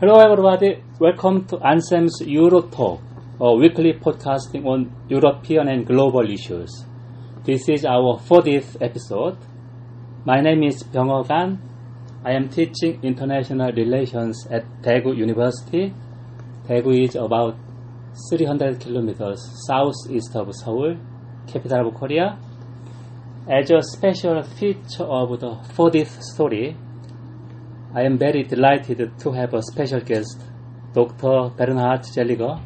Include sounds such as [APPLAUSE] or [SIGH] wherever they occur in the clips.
Hello, everybody. Welcome to Ansem's Euro Talk, a weekly podcasting on European and global issues. This is our 40th episode. My name is Byung Gan. I am teaching international relations at Daegu University. Daegu is about 300 kilometers southeast of Seoul, capital of Korea. As a special feature of the 40th story, I am very delighted to have a special guest, Dr. Bernhard Seliger.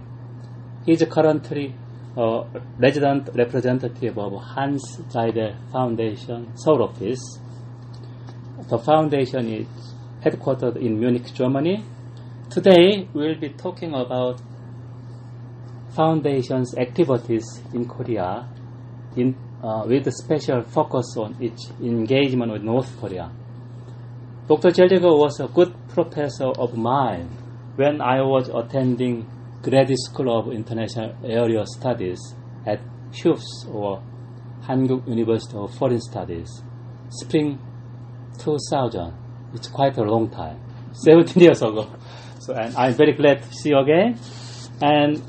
He is currently a resident representative of Hanns Seidel Foundation Seoul office. The foundation is headquartered in Munich, Germany. Today we'll be talking about foundation's activities in Korea in, uh, with a special focus on its engagement with North Korea. Dr. Seliger was a good professor of mine when I was attending Graduate School of International Area Studies at HUFS or Hankuk University of Foreign Studies, spring 2000. It's quite a long time, [LAUGHS] 17 years ago. So, and I'm very glad to see you again. And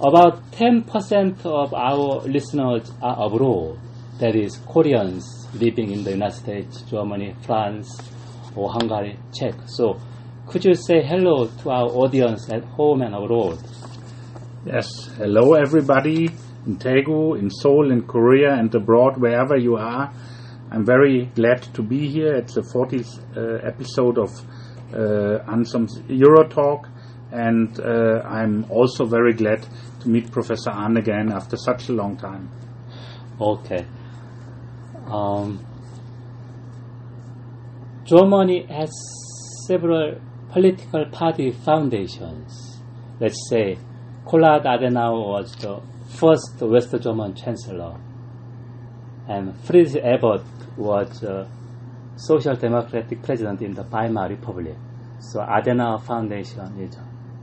about 10% of our listeners are abroad, that is, Koreans living in the United States, Germany, France, or Hungary, Czech. So, could you say hello to our audience at home and abroad? Yes, hello everybody in Daegu, in Seoul, in Korea, and abroad, wherever you are. I'm very glad to be here. It's the 40th uh, episode of uh, Ansem's Euro Talk, and uh, I'm also very glad to meet Professor Ahn again after such a long time. Okay. Um, Germany has several political party foundations. Let's say Konrad Adenauer was the first West German chancellor, and Friedrich Ebert was a social democratic president in the Weimar Republic. So Adenauer Foundation is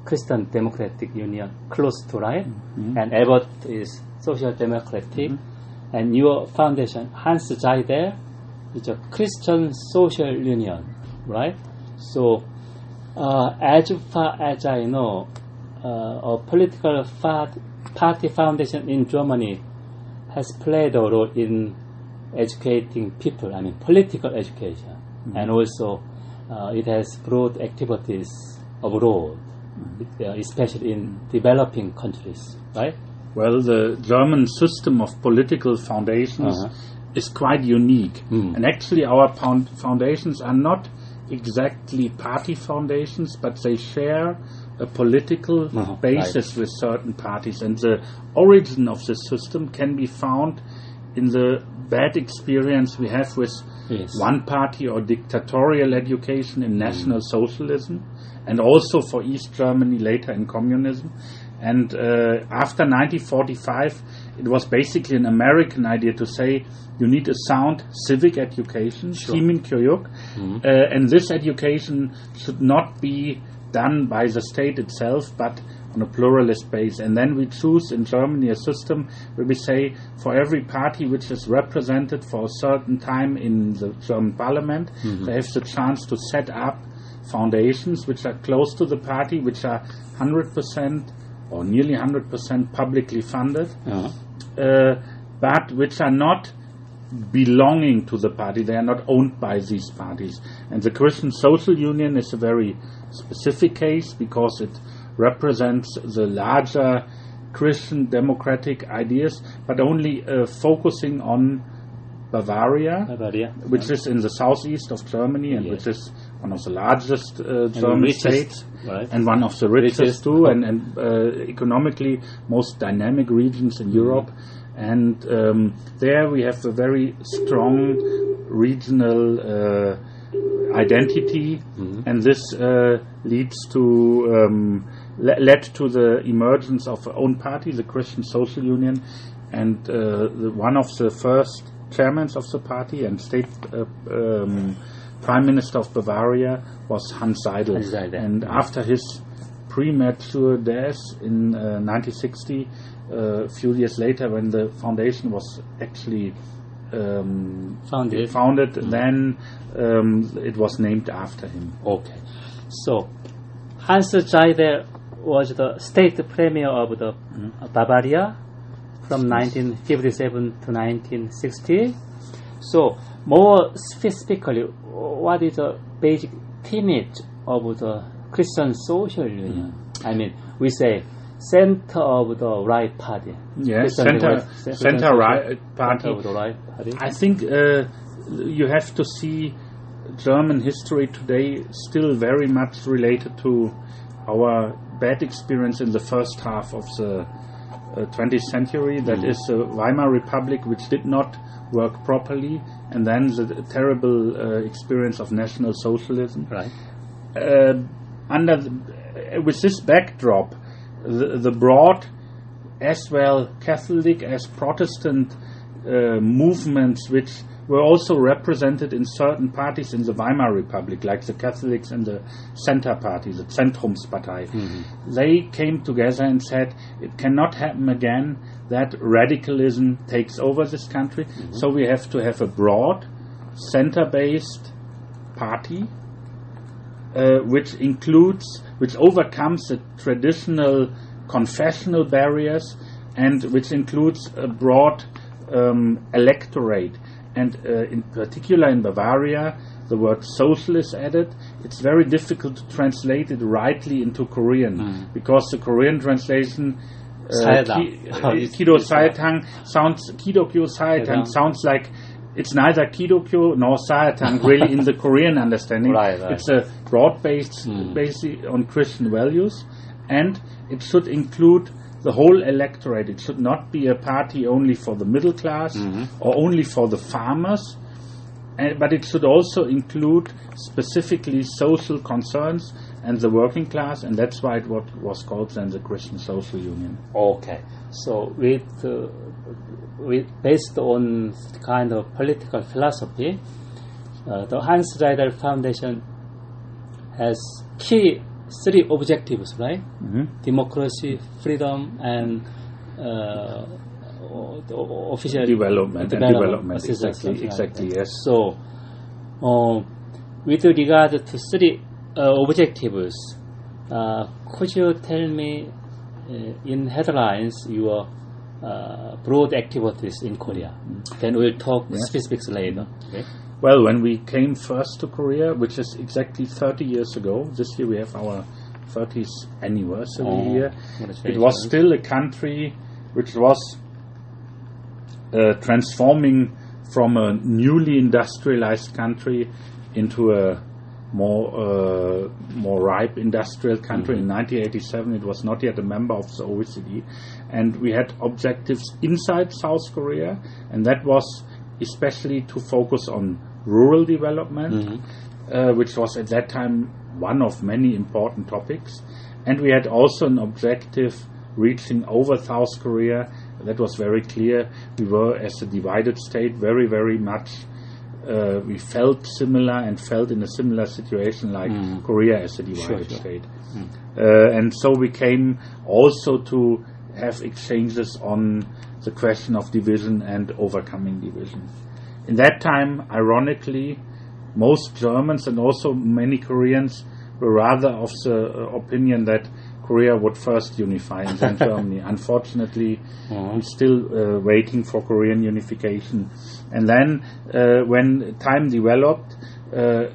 Christian Democratic Union close to right, mm-hmm. and Ebert is social democratic, mm-hmm. and your foundation Hanns Seidel is a Christian social union, right? So, uh, as far as I know, uh, a political party foundation in Germany has played a role in educating people, I mean, political education, and also uh, it has brought activities abroad, uh, especially in developing countries, right? Well, the German system of political foundations Uh-huh. Is quite unique. Mm. And actually, our pound- foundations are not exactly party foundations, but they share a political Uh-huh, basis with certain parties. And the origin of the system can be found in the bad experience we have with Yes. one party or dictatorial education in National Socialism, and also for East Germany later in communism. And uh, after 1945, it was basically an American idea to say you need a sound civic education, Simin Kyoyuk, uh, and this education should not be done by the state itself, but on a pluralist base. And then we choose in Germany a system where we say for every party which is represented for a certain time in the German parliament, they have the chance to set up foundations which are close to the party, which are 100% or nearly 100% publicly funded, Uh-huh. Uh, but which are not belonging to the party. They are not owned by these parties. And the Christian Social Union is a very specific case because it represents the larger Christian democratic ideas, but only uh, focusing on Bavaria, Bavaria. which is in the southeast of Germany and Yes. which is one of the largest uh, German richest, states right? and one of the richest, Richest. too, and, and uh, economically most dynamic regions in Europe. And um, there we have a very strong regional uh, identity, and this uh, leads to um, le- led to the emergence of our own party, the Christian Social Union, and uh, the, one of the first chairmen of the party and state uh, um, prime minister of Bavaria was Hanns Seidel. Hanns Seidel. And after his premature death in uh, 1960, uh, a few years later, when the foundation was actually um, Founded. founded, then um, it was named after him. Okay. So, Hanns Seidel was the state premier of the Bavaria from 1957 to 1960. So, more specifically, what is the basic tenet of the Christian Social Union? I mean, we say center of the right party. Yes, Christian center, right- center, right party. Center of the right party. I think uh, you have to see German history today still very much related to our bad experience in the first half of the 20th century. That is the Weimar Republic, which did not work properly, and then the terrible uh, experience of National Socialism right. uh, under the, with this backdrop, the, the broad, as well Catholic as Protestant uh, movements, which were also represented in certain parties in the Weimar Republic, like the Catholics and the Center Party, the Zentrumspartei, they came together and said it cannot happen again that radicalism takes over this country. So we have to have a broad, center-based party uh, which includes, which overcomes the traditional confessional barriers and which includes a broad um, electorate. And uh, in particular in Bavaria, the word social is added. It's very difficult to translate it rightly into Korean because the Korean translation. Uh, ki- [LAUGHS] uh, Kido Saetang sounds Kidokyo Saetang sounds like it's neither Kidokyo nor Saetang really in the Korean understanding. Right, right. It's a broad based based on Christian values and it should include the whole electorate. It should not be a party only for the middle class or only for the farmers. And, but it should also include specifically social concerns and the working class, and that's why it what was called then the Christian Social Union. Okay. So with, uh, with based on kind of political philosophy, uh, the Hanns Seidel Foundation has key three objectives, right? Democracy, freedom, and uh, official Development and development, assistance, exactly, like exactly, yes. So, uh, with regard to three uh, objectives, uh, could you tell me uh, in headlines your uh, broad activities in Korea? Then we'll talk Yes. specifics later. Okay? Well, when we came first to Korea, which is exactly 30 years ago, this year we have our 30th anniversary Oh, here. It was still a country which was uh, transforming from a newly industrialized country into a more uh, more ripe industrial country. In 1987, it was not yet a member of the OECD, and we had objectives inside South Korea, and that was especially to focus on rural development, uh, which was at that time one of many important topics. And we had also an objective reaching over South Korea. That was very clear. We were, as a divided state, very, very much. Uh, we felt similar and felt in a similar situation like Korea as a divided sure. state. Uh, and so we came also to have exchanges on the question of division and overcoming division. In that time, ironically, most Germans and also many Koreans were rather of the uh, opinion that Korea would first unify and then [LAUGHS] Germany. Unfortunately, we're still uh, waiting for Korean unification. And then, uh, when time developed, uh,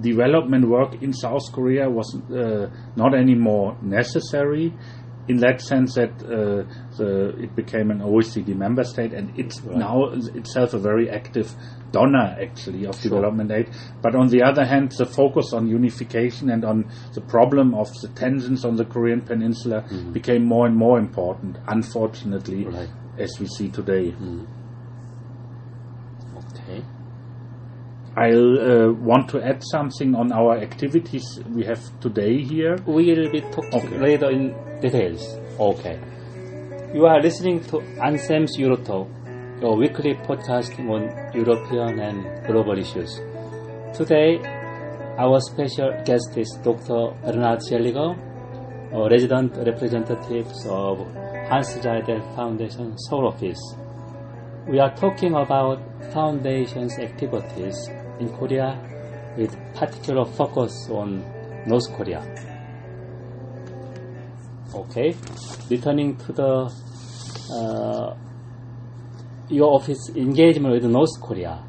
development work in South Korea was uh, not anymore necessary. In that sense, that uh, the, it became an OECD member state, and it's now itself a very active donor, actually, of development aid. But on the other hand, the focus on unification and on the problem of the tensions on the Korean Peninsula became more and more important. Unfortunately, Right. as we see today. Okay. I'll uh, want to add something on our activities we have today here. We will be talking Okay. later in details. Okay. You are listening to Ansem's Eurotalk, a weekly podcast on European and global issues. Today, our special guest is Dr. Bernhard Seliger, a resident representative of Hanns Seidel Foundation Seoul office. We are talking about foundation's activities in Korea with particular focus on North Korea. Okay, returning to the uh, your office engagement with North Korea.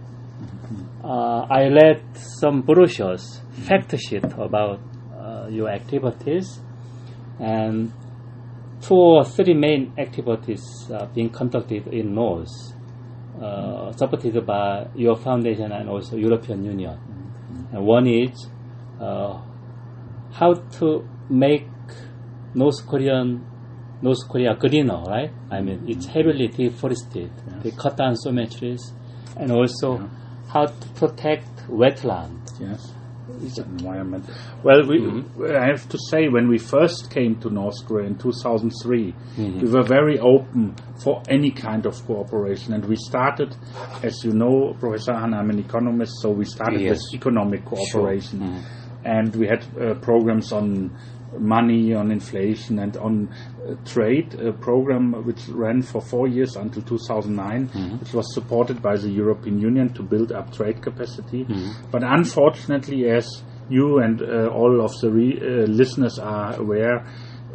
Uh, I read some brochures, fact sheet about uh, your activities, and two or three main activities being conducted in North, uh, supported by your foundation and also European Union. And one is uh, how to make North Korean North Korea greener, right? I mean, it's heavily deforested. They cut down so many trees, and also how to protect wetland. Yes. It's environment. Well, we, mm-hmm. I have to say, when we first came to North Korea in 2003, mm-hmm. we were very open for any kind of cooperation. And we started, as you know, Professor Ahn, I'm an economist, so we started Yes. with economic cooperation. Mm-hmm. And we had uh, programs on money, on inflation, and on uh, trade, a program which ran for four years until 2009, which was supported by the European Union to build up trade capacity. But unfortunately, as you and uh, all of the re- uh, listeners are aware,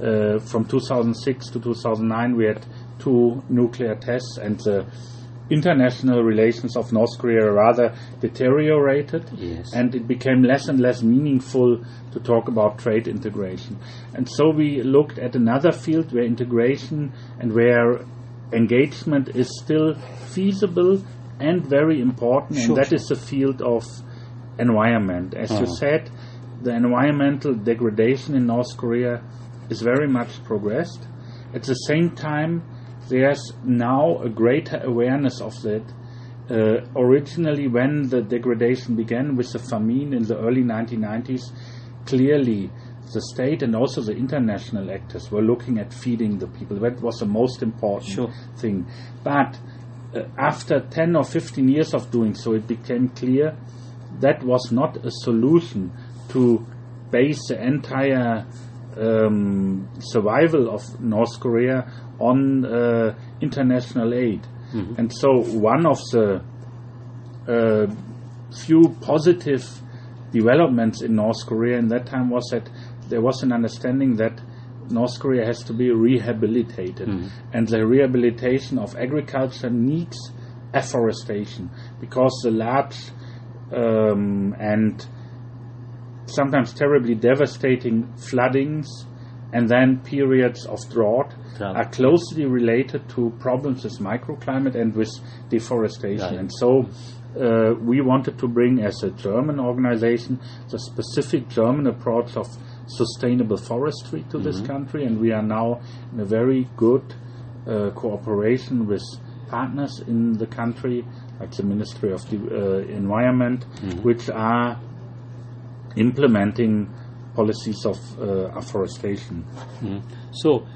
uh, from 2006 to 2009, we had two nuclear tests, and the international relations of North Korea rather deteriorated, Yes. and it became less and less meaningful to talk about trade integration. And so we looked at another field where integration and where engagement is still feasible and very important, Sure, and that is the field of environment. As you Uh-huh. said, the environmental degradation in North Korea is very much progressed. At the same time, there's now a greater awareness of that. Uh, originally, when the degradation began with the famine in the early 1990s, clearly the state and also the international actors were looking at feeding the people. That was the most important Sure. thing. But uh, after 10 or 15 years of doing so, it became clear that was not a solution to base the entire um, survival of North Korea on uh, international aid. And so one of the uh, few positive developments in North Korea in that time was that there was an understanding that North Korea has to be rehabilitated, and the rehabilitation of agriculture needs afforestation because the large um, and sometimes terribly devastating floodings and then periods of drought are closely related to problems with microclimate and with deforestation. Right. And so uh, we wanted to bring, as a German organization, the specific German approach of sustainable forestry to this country, and we are now in a very good uh, cooperation with partners in the country, like the Ministry of the uh, Environment, which are implementing policies of uh, afforestation. So,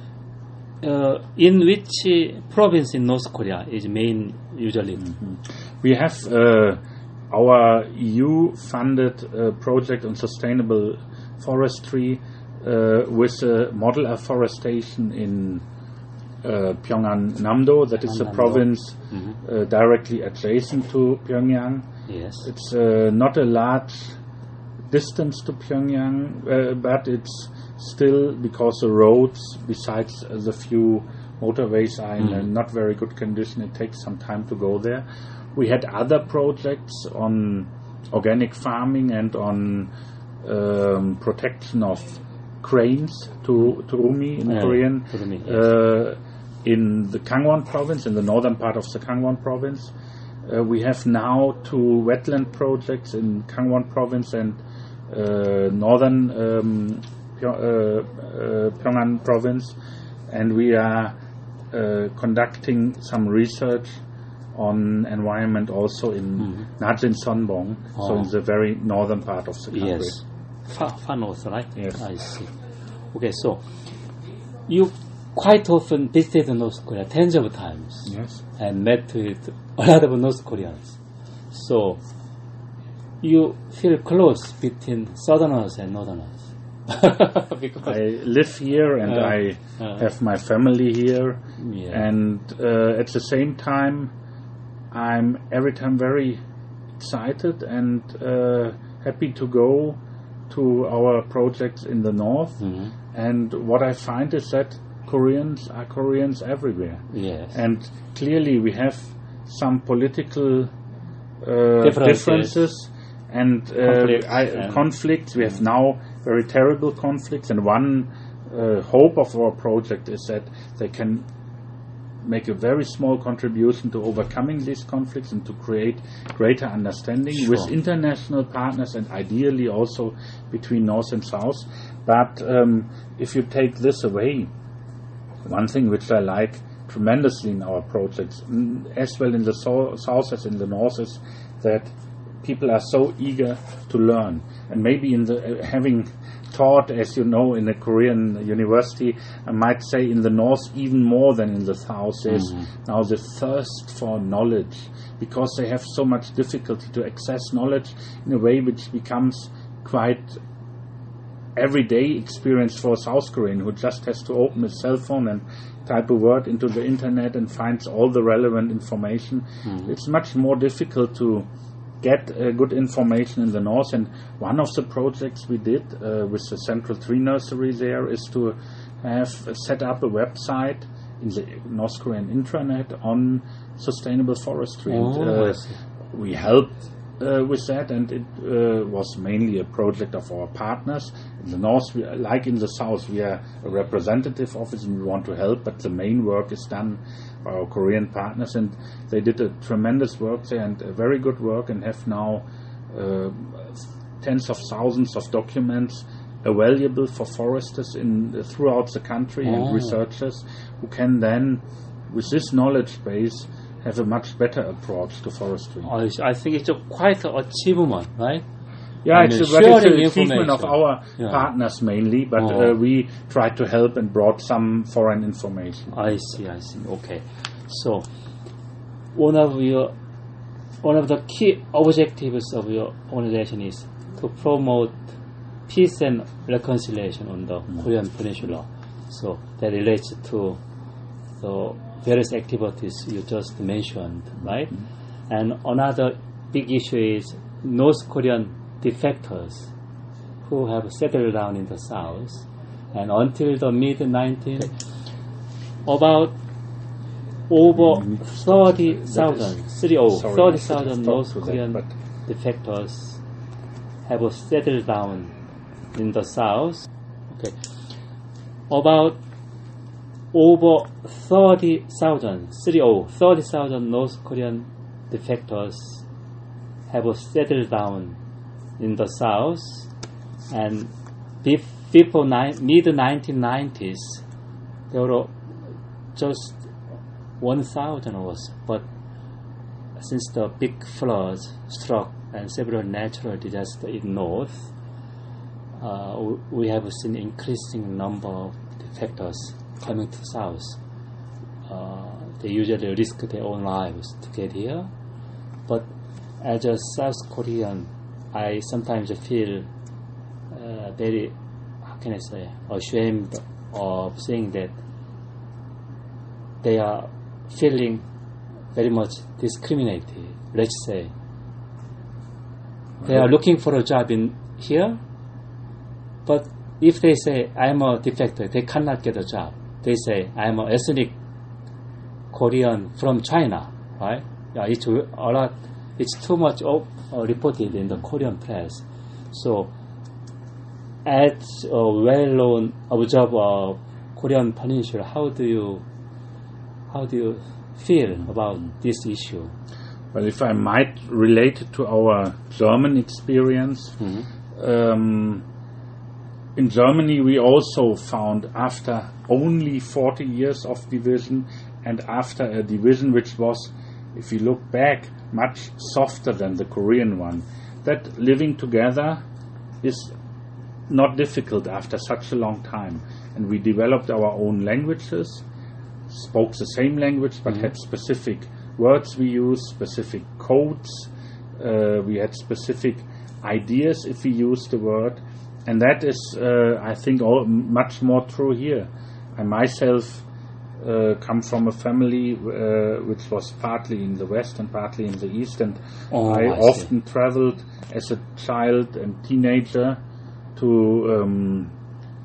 uh, in which uh, province in North Korea is main usually? We have uh, our EU-funded uh, project on sustainable forestry uh, with a model afforestation in uh, Pyongan Namdo. That is a Namdo. province uh, directly adjacent to Pyongyang. Yes. It's uh, not a large distance to Pyongyang, uh, but it's still because the roads, besides uh, the few motorways, are in a not very good condition. It takes some time to go there. We had other projects on organic farming and on um, protection of cranes to Turumi in Yeah, Korean. Turumi, yes. uh, in the Kangwon province, in the northern part of the Kangwon province. Uh, we have now two wetland projects in Kangwon province and northern um, uh, uh, Pyongan province, and we are uh, conducting some research on environment also in Najin Sonbong, so Oh. in the very northern part of the country. Yes. Far, far north, right? Yes. I see. Okay, so you quite often visited North Korea tens of times Yes. and met with a lot of North Koreans. So you feel close between Southerners and Northerners. [LAUGHS] because I live here and Uh, I uh. have my family here, Yeah. and uh, at the same time, I'm every time very excited and uh, happy to go to our projects in the north. Mhm. And what I find is that Koreans are Koreans everywhere. Yes. And clearly, we have some political uh, Differences. And uh, Conflicts, I, and- conflicts. We have now very terrible conflicts, and one uh, hope of our project is that they can make a very small contribution to overcoming these conflicts and to create greater understanding Sure. with international partners and ideally also between North and South. But um, if you take this away, one thing which I like tremendously in our projects, mm, as well in the so- south as in the north, is that people are so eager to learn. And maybe in the uh, having taught, as you know, in a Korean university, I might say in the north even more than in the south. There's now the thirst for knowledge because they have so much difficulty to access knowledge in a way which becomes quite everyday experience for a South Korean who just has to open his cell phone and type a word into the internet and finds all the relevant information. It's much more difficult to get uh, good information in the north. And one of the projects we did uh, with the Central Tree Nursery there is to have uh, set up a website in the North Korean intranet on sustainable forestry. And, Oh, uh, I see. we helped uh, with that, and it uh, was mainly a project of our partners. In the north, we, like in the south, we are a representative office and we want to help, but the main work is done our Korean partners, and they did a tremendous work there and a very good work, and have now uh, tens of thousands of documents available for foresters in throughout the country Oh. and researchers who can then, with this knowledge base, have a much better approach to forestry. I, I think it's a quite an achievement, right? Yeah, it's, a, but it's sharing achievement of our Yeah. partners mainly, but Oh. uh, we tried to help and brought some foreign information. I see, I see. Okay. So, one of your, one of the key objectives of your organization is to promote peace and reconciliation on the Korean Peninsula. So, that relates to the various activities you just mentioned, right? And another big issue is North Korean defectors who have settled down in the south. And until the mid 19, about over 30,000, 30, Sorry, I should have 30,000 North to that, Korean defectors have settled down in the south. Okay. About over 30,000, 30,000 North Korean defectors have settled down in the south and ni- mid 1990s there were just 1,000 of us. But since the big floods struck and several natural disasters in north uh, we have seen increasing number of defectors coming to south. Uh, they usually risk their own lives to get here. But as a South Korean, I sometimes feel uh, very, how can I say, ashamed of saying that they are feeling very much discriminated. Let's say they are looking for a job in here, but if they say I'm a defector, they cannot get a job. They say I'm an ethnic Korean from China, right? Yeah, it's a lot. It's too much of, uh, reported in the Korean press. So, as a well-known observer of Korean Peninsula, how do you how do you feel about this issue? Well, if I might relate to our German experience, um, in Germany we also found after only 40 years of division and after a division which was, if you look back, much softer than the Korean one, that living together is not difficult after such a long time. And we developed our own languages, spoke the same language but had specific words we used, specific codes. Uh, we had specific ideas if we used the word, and that is, uh, I think, all, much more true here. I myself uh, come from a family uh, which was partly in the west and partly in the east, and Oh, I, I often traveled as a child and teenager to um,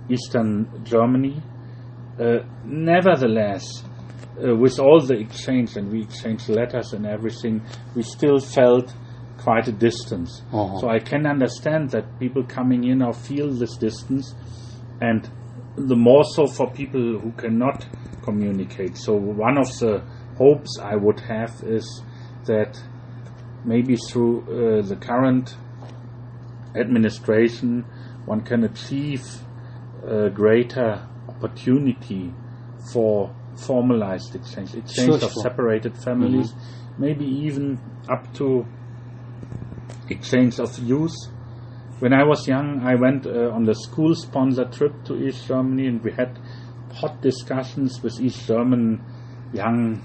Eastern Germany. Uh, nevertheless, uh, with all the exchange and we exchanged letters and everything, we still felt quite a distance. Uh-huh. So I can understand that people coming in now feel this distance, and the more so for people who cannot communicate. So one of the hopes I would have is that maybe through uh, the current administration one can achieve a greater opportunity for formalized exchange, exchange Sure, of sure. separated families, maybe even up to exchange of youth. When I was young, I went uh, on the school-sponsored trip to East Germany, and we had hot discussions with East German young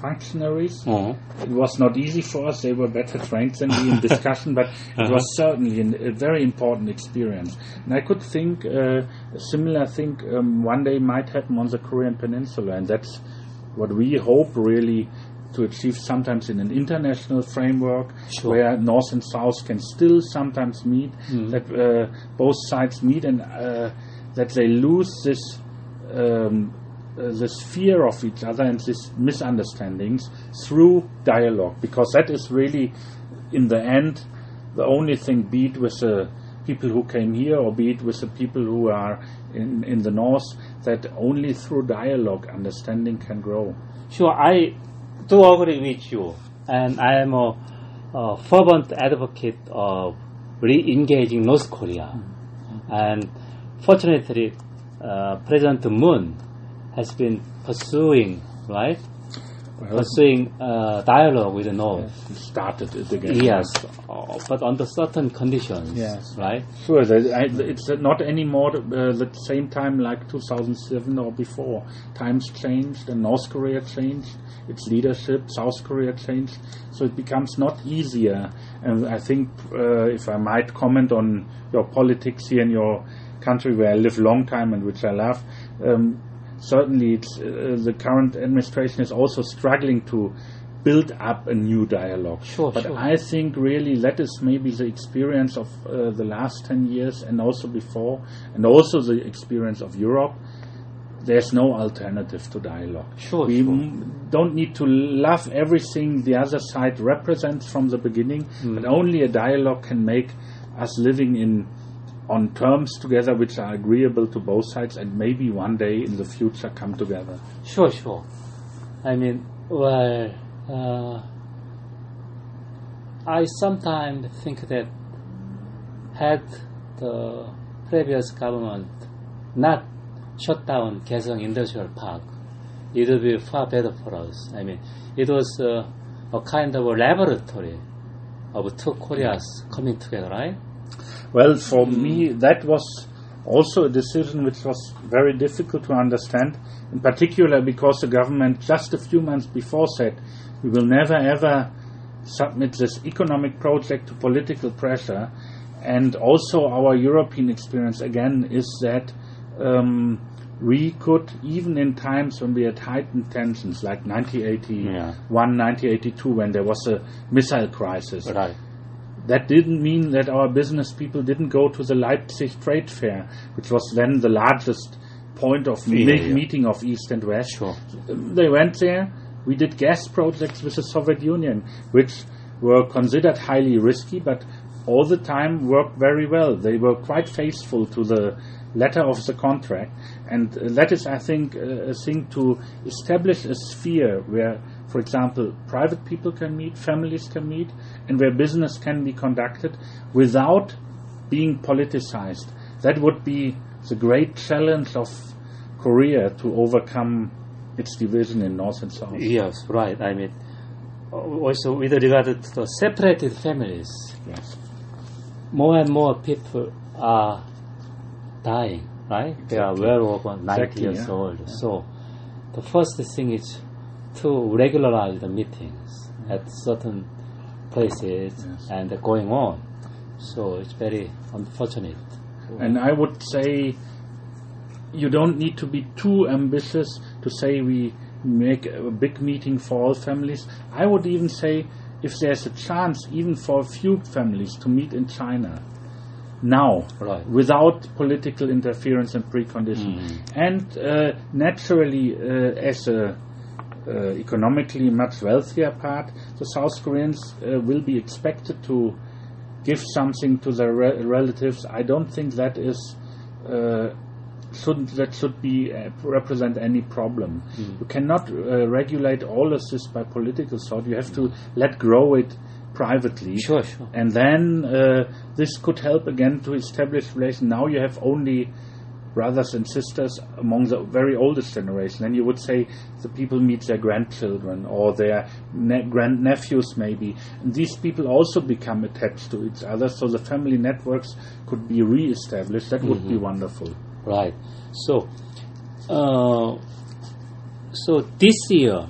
functionaries. Uh-huh. It was not easy for us; they were better trained than me in [LAUGHS] discussion, but it was certainly an, a very important experience. And I could think uh, a similar thing um, one day might happen on the Korean Peninsula, and that's what we hope really to achieve sometimes in an international framework Sure. where North and South can still sometimes meet, that uh, both sides meet and uh, that they lose this um, this fear of each other and these misunderstandings through dialogue because that is really in the end the only thing be it with the people who came here or be it with the people who are in, in the north that only through dialogue understanding can grow Sure, I do agree with you, and I am a, a fervent advocate of re-engaging North Korea. And fortunately, uh, President Moon has been pursuing, right, well, pursuing uh, dialogue with the North. started it again Yes, uh, but under certain conditions, Yes. right? Sure, it's not anymore uh, the same time like 2007 or before. Times changed, and North Korea changed its leadership. South Korea changed, so it becomes not easier. And I think, uh, if I might comment on your politics here and your country, where I live long time and which I love, um, certainly it's, uh, the current administration is also struggling to build up a new dialogue. Sure, but sure. I think really that is maybe the experience of uh, the last 10 years and also before, and also the experience of Europe. There's no alternative to dialogue. Sure, we sure. m- don't need to love everything the other side represents from the beginning, Hmm. but only a dialogue can make us living in on terms together which are agreeable to both sides and maybe one day in the future come together. Sure, sure. I mean, well, uh, I sometimes think that had the previous government not shut down Kaesong Industrial Park, it would be far better for us. I mean, it was uh, a kind of a laboratory of two Koreas coming together, right? Well, for me, that was also a decision which was very difficult to understand, in particular because the government just a few months before said we will never ever submit this economic project to political pressure. And also, our European experience again is that um, we could, even in times when we had heightened tensions, like 1981, Yeah. 1982, when there was a missile crisis, Right. That didn't mean that our business people didn't go to the Leipzig Trade Fair, which was then the largest point of Yeah, big yeah. meeting of East and West. Sure. They went there. We did gas projects with the Soviet Union, which were considered highly risky, but all the time worked very well. They were quite faithful to the letter of the contract, and uh, that is, I think, uh, a thing to establish a sphere where, for example, private people can meet, families can meet, and where business can be conducted without being politicized. That would be the great challenge of Korea to overcome its division in North and South. Yes, right. I mean, also with regard to the separated families, Yes. more and more people are dying, right? They are well over 90 Exactly, years yeah. old. So the first thing is to regularize the meetings at certain places Yes. and going on. So it's very unfortunate. And I would say you don't need to be too ambitious to say we make a big meeting for all families. I would even say if there's a chance, even for a few families, to meet in China, now Right. without political interference and precondition. And uh, naturally, uh, as a uh, economically much wealthier part, the South Koreans uh, will be expected to give something to their re- relatives. I don't think that is uh, shouldn't that should be uh, represent any problem. You cannot uh, regulate all of this by political thought. You have to let grow it privately. Sure, sure. And then uh, this could help again to establish relations. Now you have only brothers and sisters among the very oldest generation. And you would say the people meet their grandchildren or their ne- grandnephews, maybe. And these people also become attached to each other, so the family networks could be re established. That would be wonderful. Right. So, uh, so this year,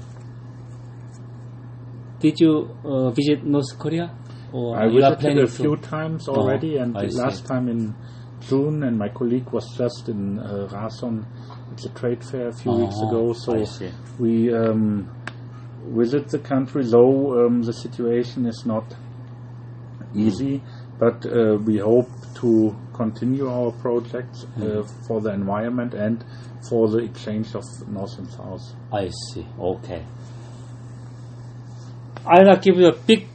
did you uh, visit North Korea? Or I visited a few times already, and I the see. last time in June, and my colleague was just in uh, Rason. It's a trade fair a few weeks Oh, ago, so we um, visit the country. Though um, the situation is not easy, but uh, we hope to continue our projects uh, Hmm. for the environment and for the exchange of North and South. I see. Okay. I wanna give you a big,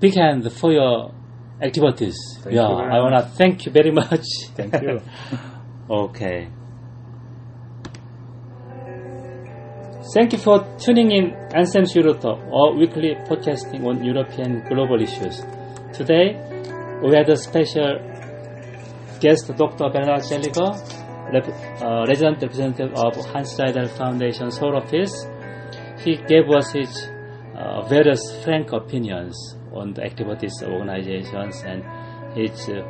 big hand for your activities. Thank yeah, you I wanna thank you very much. Thank you. [LAUGHS] okay. Thank you for tuning in Ansem's Eurotalk, a weekly podcasting on European global issues. Today, we had a special guest, Dr. Bernhard Jelliger, rep- uh, resident representative of Hanns Seidel Foundation Seoul office. He gave us his uh, various frank opinions on the activities of organizations and its uh,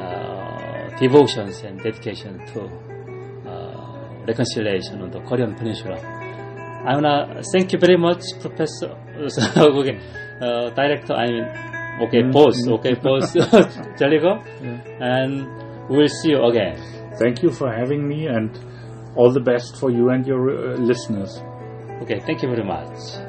uh, devotions and dedication to uh, reconciliation on the Korean Peninsula. I wanna thank you very much, Professor, [LAUGHS] okay, uh, Director, I mean, okay, boss, okay, boss, [LAUGHS] [LAUGHS] Jelliger, and we'll see you again. Thank you for having me, and all the best for you and your uh, listeners. Okay, thank you very much.